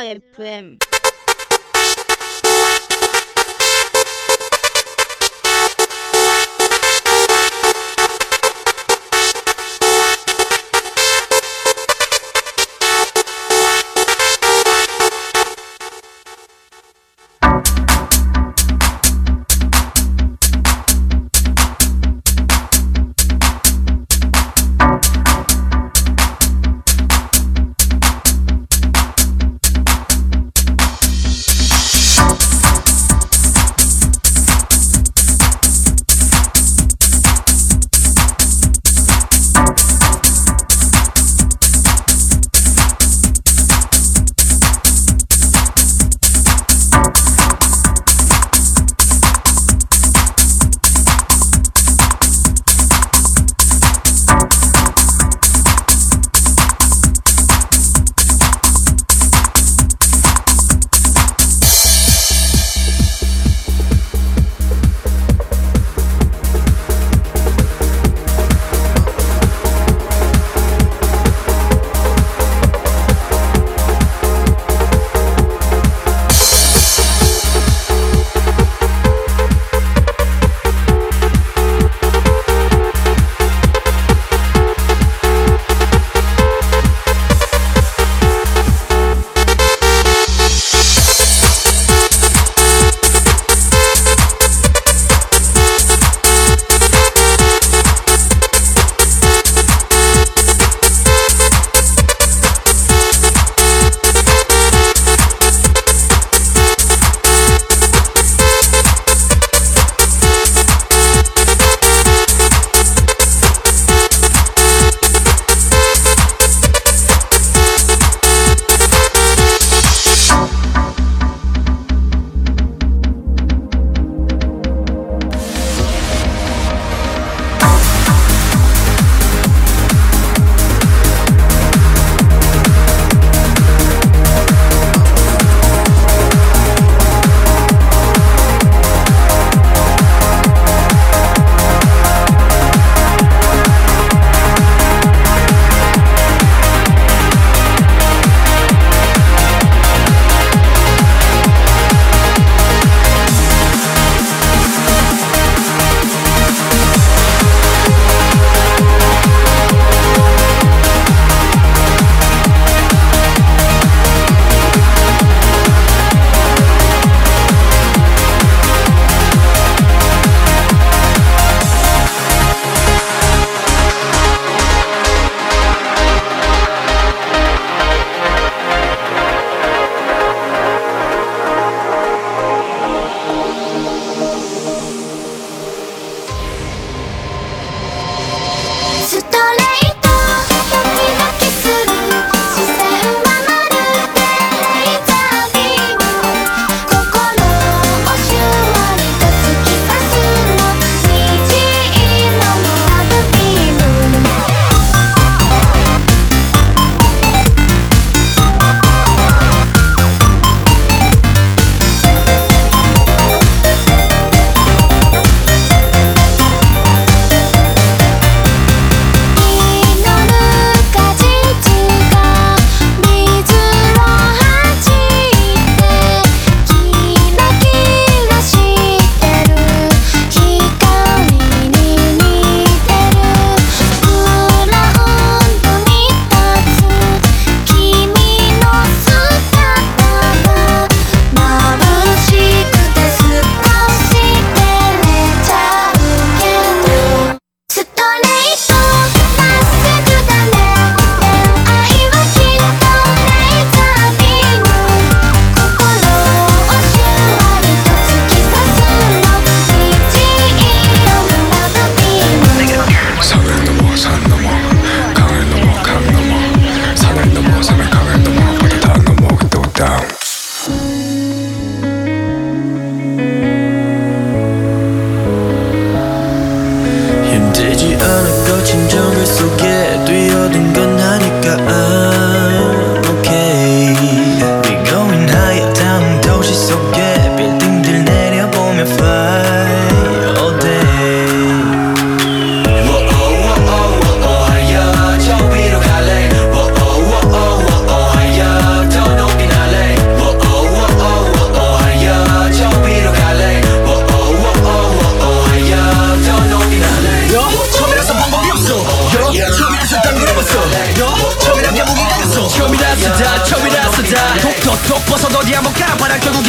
I am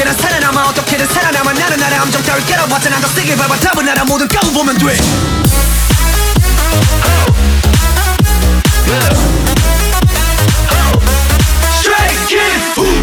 어떻게든 살아남아. 어떻게든 살아남아. 나는 나의 함정 따위 깨어봤자 난더 세게 밟아. 답은 알아 모든 까고 보면 돼. Straight kid,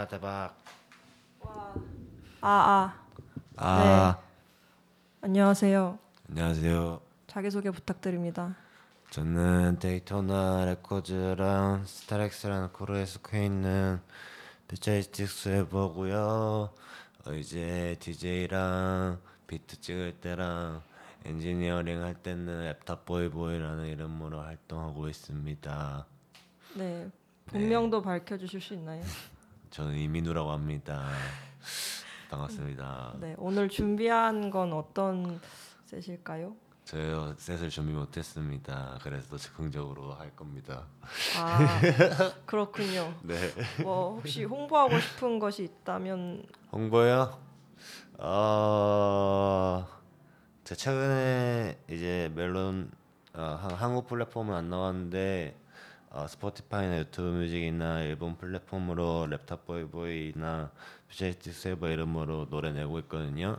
와 대박. 아, 아. 아 안녕하세요. 안녕하세요. 자기소개 부탁드립니다. 저는 데이토나 레코드랑 스타렉스라는 크루에 속해 있는 Futuristic Swaver고요. 어, 이제 DJ랑 비트 찍을 때랑 엔지니어링 할 때는 laptopboyboy라는 이름으로 활동하고 있습니다. 네. 본명도 밝혀 주실 수 있나요? 저는 이민우라고 합니다. 반갑습니다. 네. 오늘 준비한 건 어떤 셋일까요? 저요 셋을 준비 못했습니다. 그래서 더 즉흥적으로 할 겁니다. 아, 그렇군요. 네. 뭐 혹시 홍보하고 싶은 것이 있다면 홍보요? 어, 제 최근에 이제 멜론 어, 한- 한국 플랫폼은 안 나왔는데 어, 스포티파이나 유튜브 뮤직이나 일본 플랫폼으로 laptopboyboy나 Futuristic Swaver 이름으로 노래 내고 있거든요.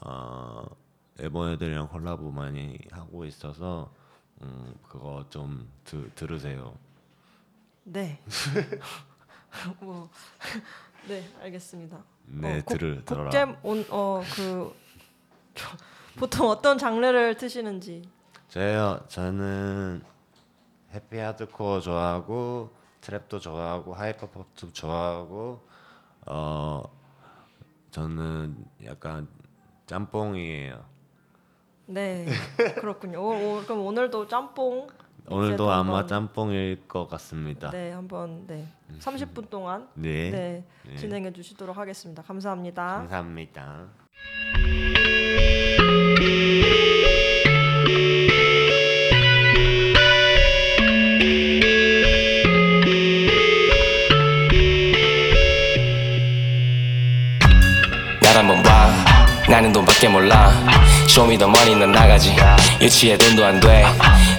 어, 일본 애들이랑 콜라보 많이 하고 있어서 음, 그거 좀 드, 들으세요. 네. 뭐 네, 알겠습니다. 네, 어, 곡- 들을 들어라. 온어그 보통 어떤 장르를 트시는지 저요 저는 해피 하드코어 좋아하고 트랩도 좋아하고 하이퍼팝도 좋아하고 어 저는 약간 짬뽕이에요. 네 그렇군요. 오, 오, 그럼 오늘도 짬뽕 오늘도 아마 한번- 짬뽕일 것 같습니다. 네 한번 네 30분 동안 네. 네, 네. 진행해 주시도록 하겠습니다. 감사합니다. 감사합니다. 나는 돈밖에 몰라. 쇼미더 머니 넌 나가지. 유치해 돈도 안 돼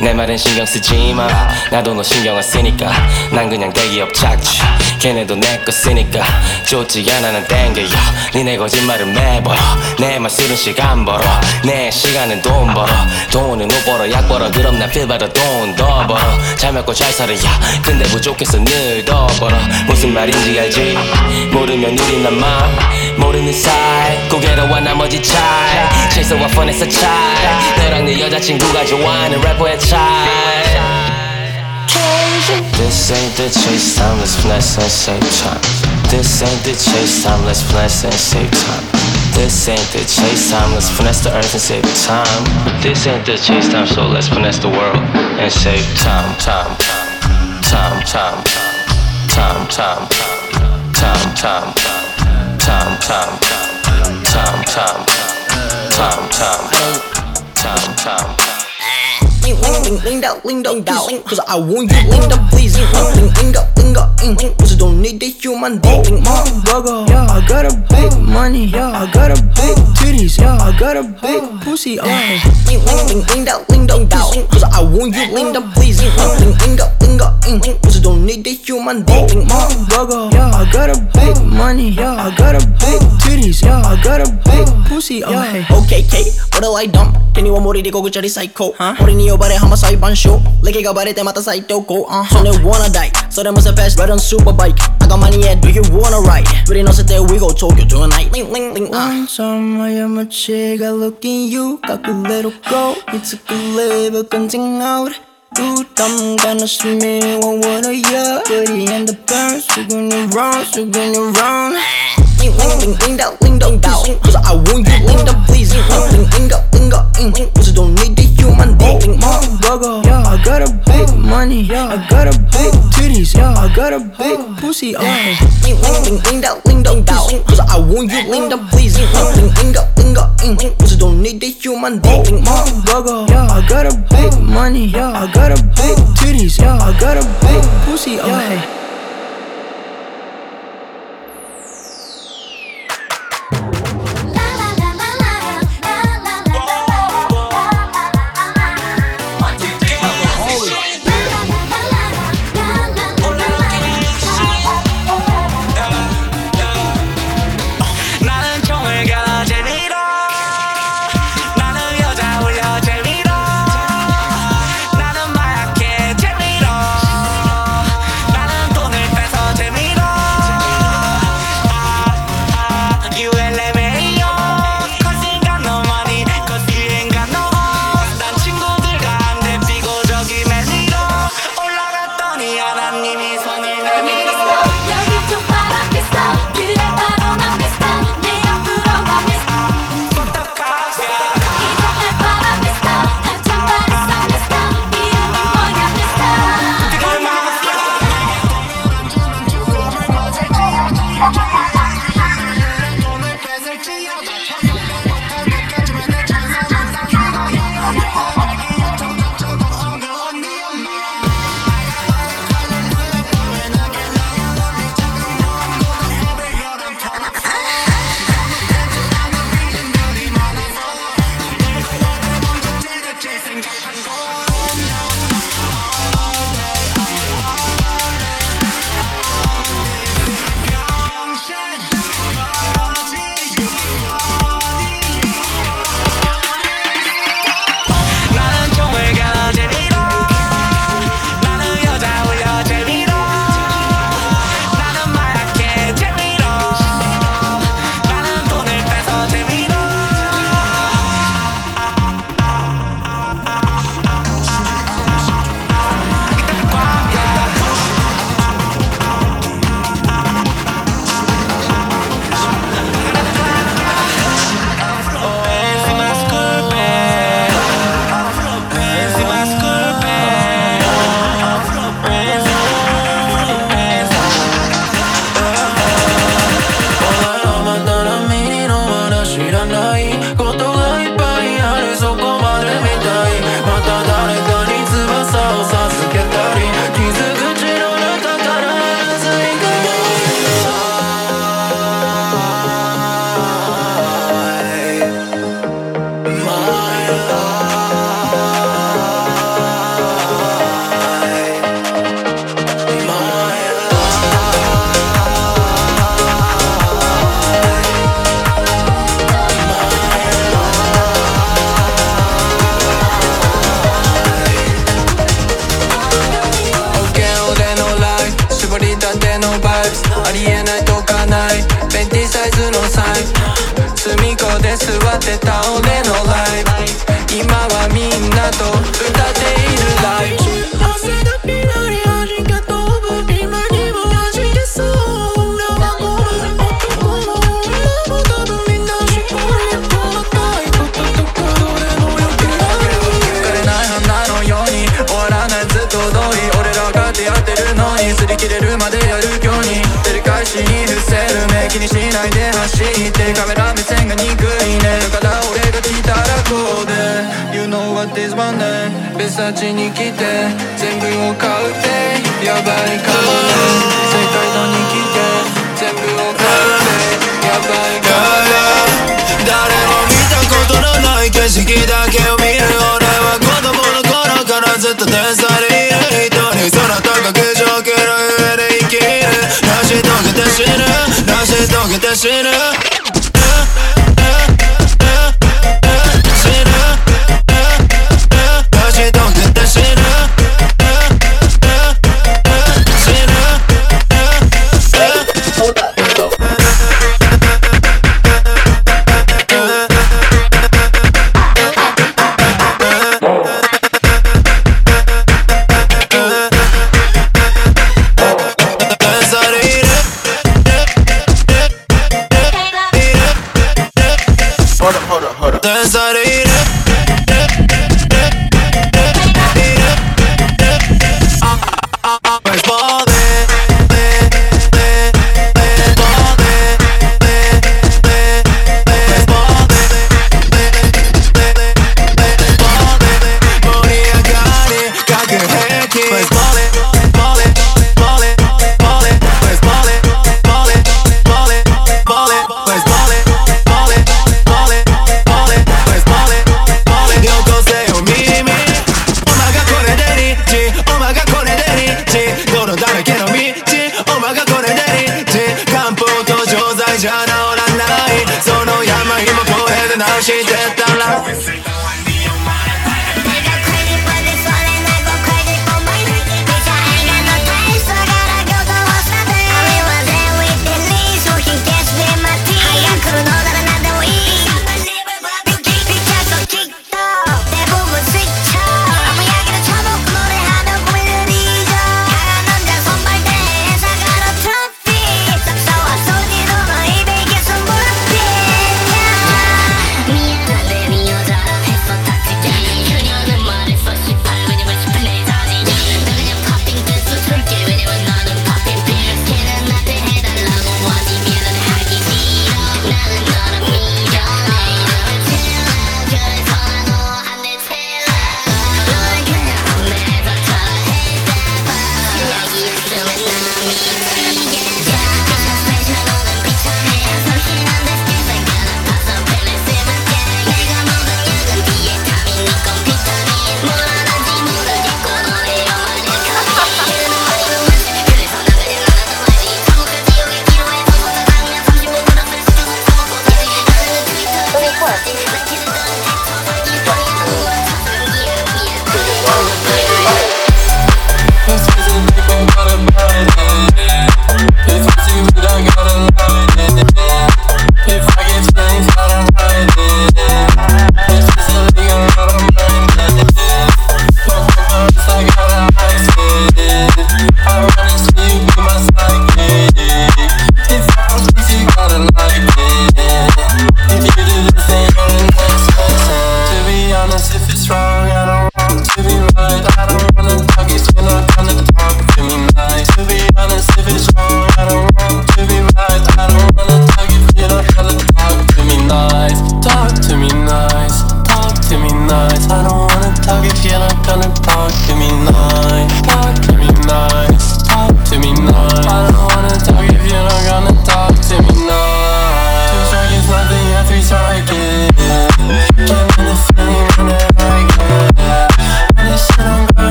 내 말은 신경 쓰지 마. 나도 너 신경 안 쓰니까. 난 그냥 대기업 착취. 걔네도 내거 쓰니까. 좋지 않아 난 땡겨요. 니네 거짓말은 매벌어 내말 쓰는 시간 벌어. 내 시간은 돈 벌어. 돈은 못 벌어 약 벌어. 그럼 나필 받아 돈 더 벌어. 잘 먹고 잘 살아야. 근데 부족해서 늘 더 벌어. 무슨 말인지 알지? 모르면 우린 남아 모르는 사이 고개로와 나머지 차이 최소와 펀에서 차이 너랑 네 여자친구가 좋아하는 래퍼의 차이 This ain't the chase time, let's finesse and save time. This ain't the chase time, let's finesse and save time. This ain't the chase time, let's finesse the earth and save time. This ain't the chase time, so let's finesse the world and save time, time, time, time, time, time, time, time, time, time, time, time, time, time, time, time. time, time, Ling ling ling ling da ling dong da ling Cause I want you ling da please Ling ling ling da ling da ing. Cause I don't need the human being. Motherfucker Yeah I got a big money. Yeah. I got a big titties. Yeah I got a big pussy. Ling ling ling ling da ling dong da ling Cause I want you ling da please Ling ling ling da ling da ing. Cause I don't need the human being. Motherfucker Yeah I got a big money, yeah. I got a big titties, yeah. I got a big pussy, yeah. Okay, okay, what do I dump? 手には森でこぐちゃり最高、huh? Uh huh. they uh-huh. wanna die それもせフェス right on super bike. I got money, yeah. Do you wanna ride? 振り乗せて We go Tokyo tonight Ling ling uh. i look in you got a 隠れる go いつか little 感じ out Tutam gonna swim in one water, yeah. year and the birds, you're gonna run, gonna run Ling ling ling ling ling Cause I want you, ling please Ling ling ling dao, ling Cause I don't need the human being Ling motherfucker got a big money. Yeah, I got a big titties. Yeah, I got a big pussy uh. Ling ling ling ling da ling dong da Cause I want you. Ling da please. Ling ling ling da ling da ing Cause I don't need the human being Motherfucker Yeah, I got a big money. Yeah, I got a big titties. Yeah, I got a big pussy uh.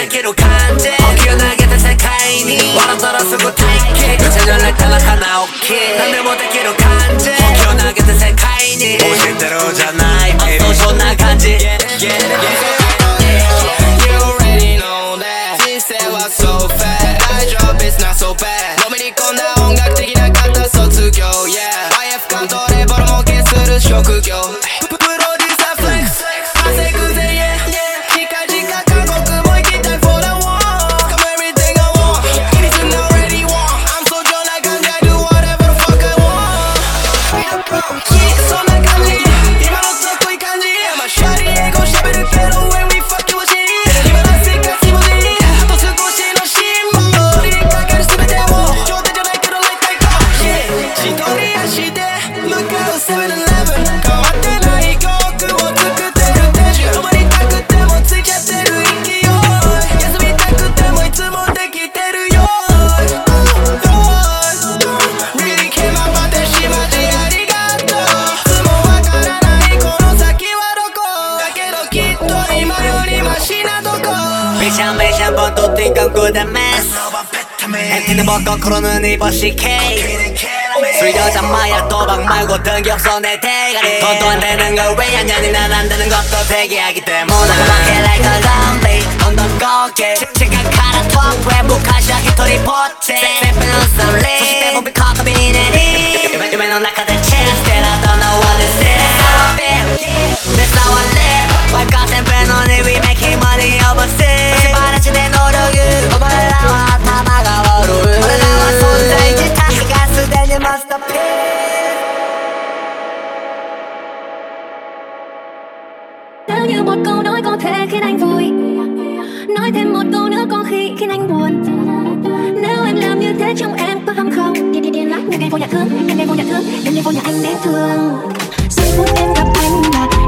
できる感じ呼吸投げた世界に笑ったらすぐ待機打ち慣れたら鼻置き何でもできる感じ呼吸投げた世界に。教えてるじゃないそんな感じ。 거꾸로는 입었시 K 술 여자 마약 도박 말고 등기 없어 내 대가리. 돈도 안 되는 걸왜 하냐니 난 안 되는 것도 대기하기 때문에. 막해 like a zombie 돈도 꺾게 침착한 카라 톡 외부 카샤 히토리 포체 세페는 썸리. biết anh vui. Nói thêm một câu nữa có khi khiến anh buồn. Nếu em làm như thế trong em có ham không? Đi đi đi lắm. nhanh em vô nhà thương nhanh em vô nhà thương nhanh em vô nhà anh bé thương. Giây phút em gặp anh là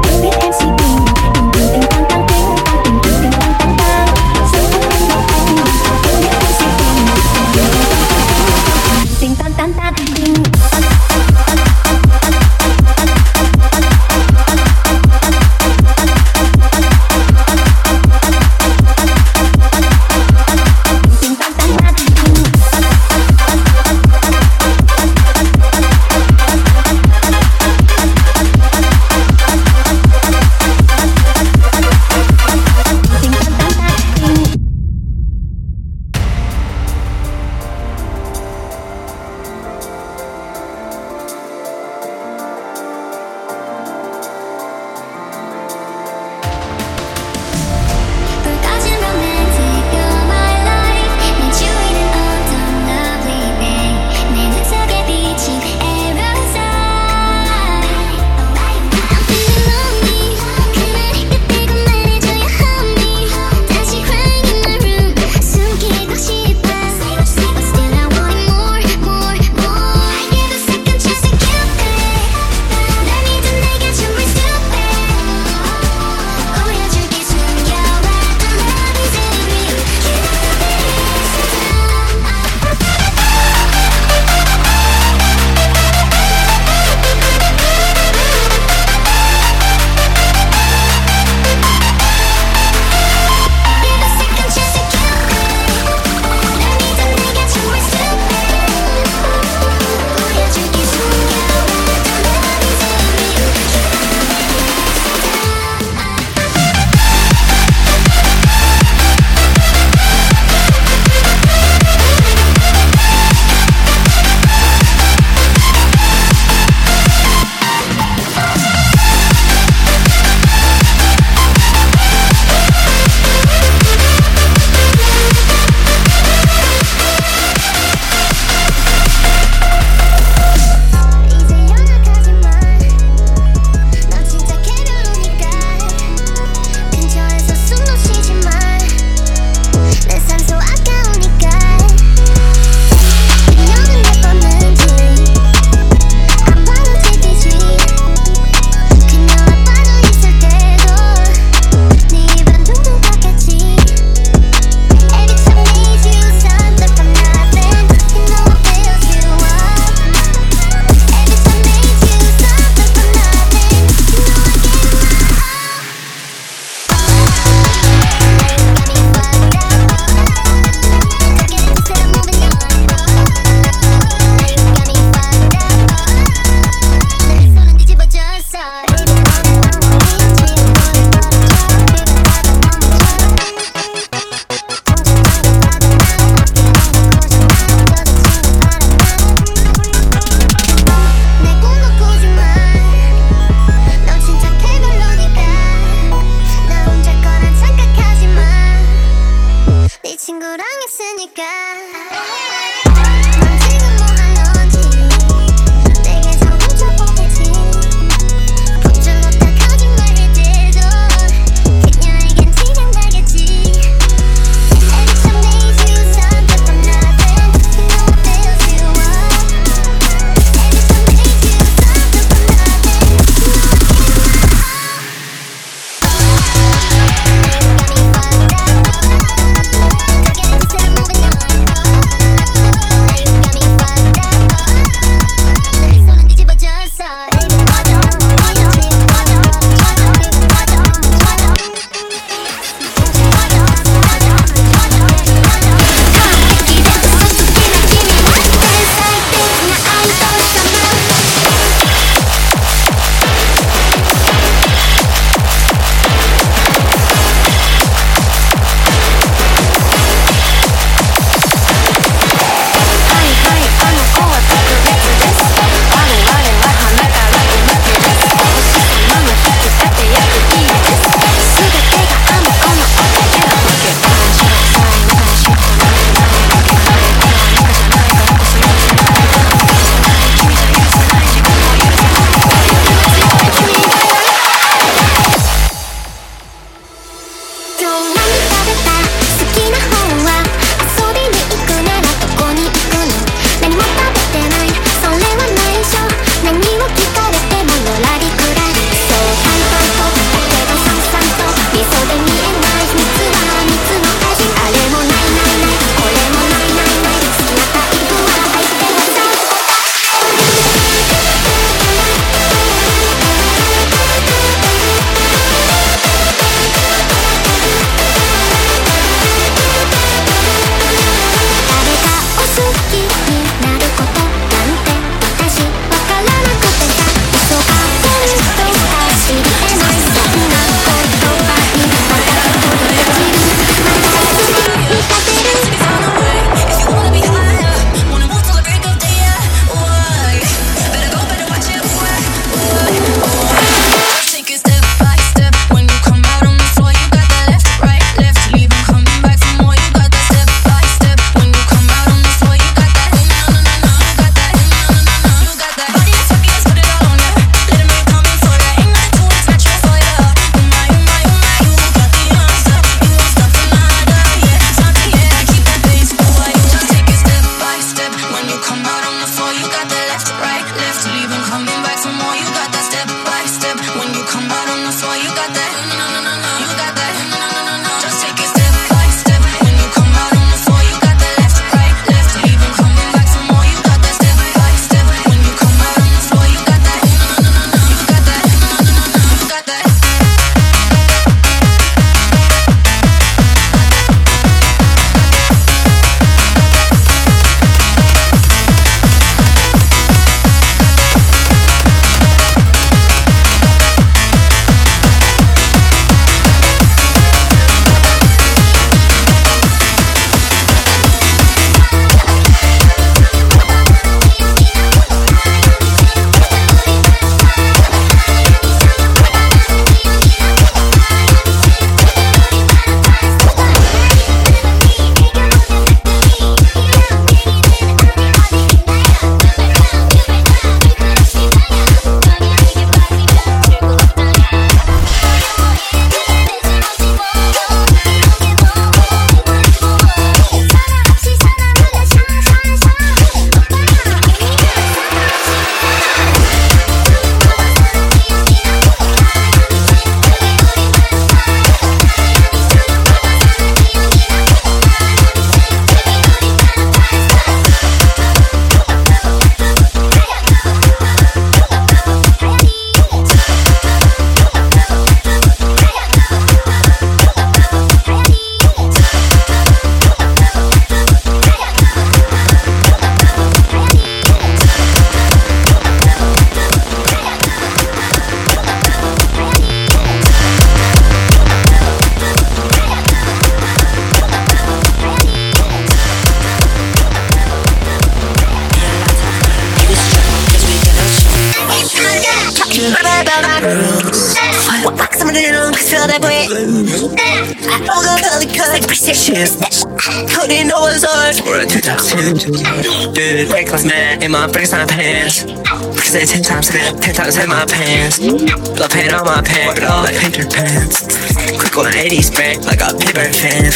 ten times in my pants. Blood paint on my pants, but all like painter pants. Quick 180 spray, like a paper fan.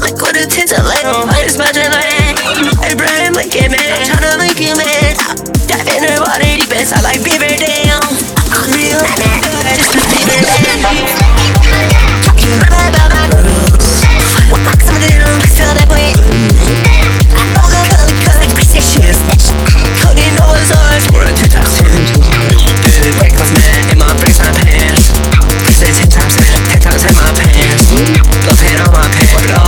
Like what a tint of light on, light is my delay. Abraham Lincoln, man, I'm tryna make you, mad. Dive in her 180 bits, I like beaver down. I'm real, man, I just put beaver down. We're a two-time man in my face, my pants. Please stay my pants. Don't on my pants.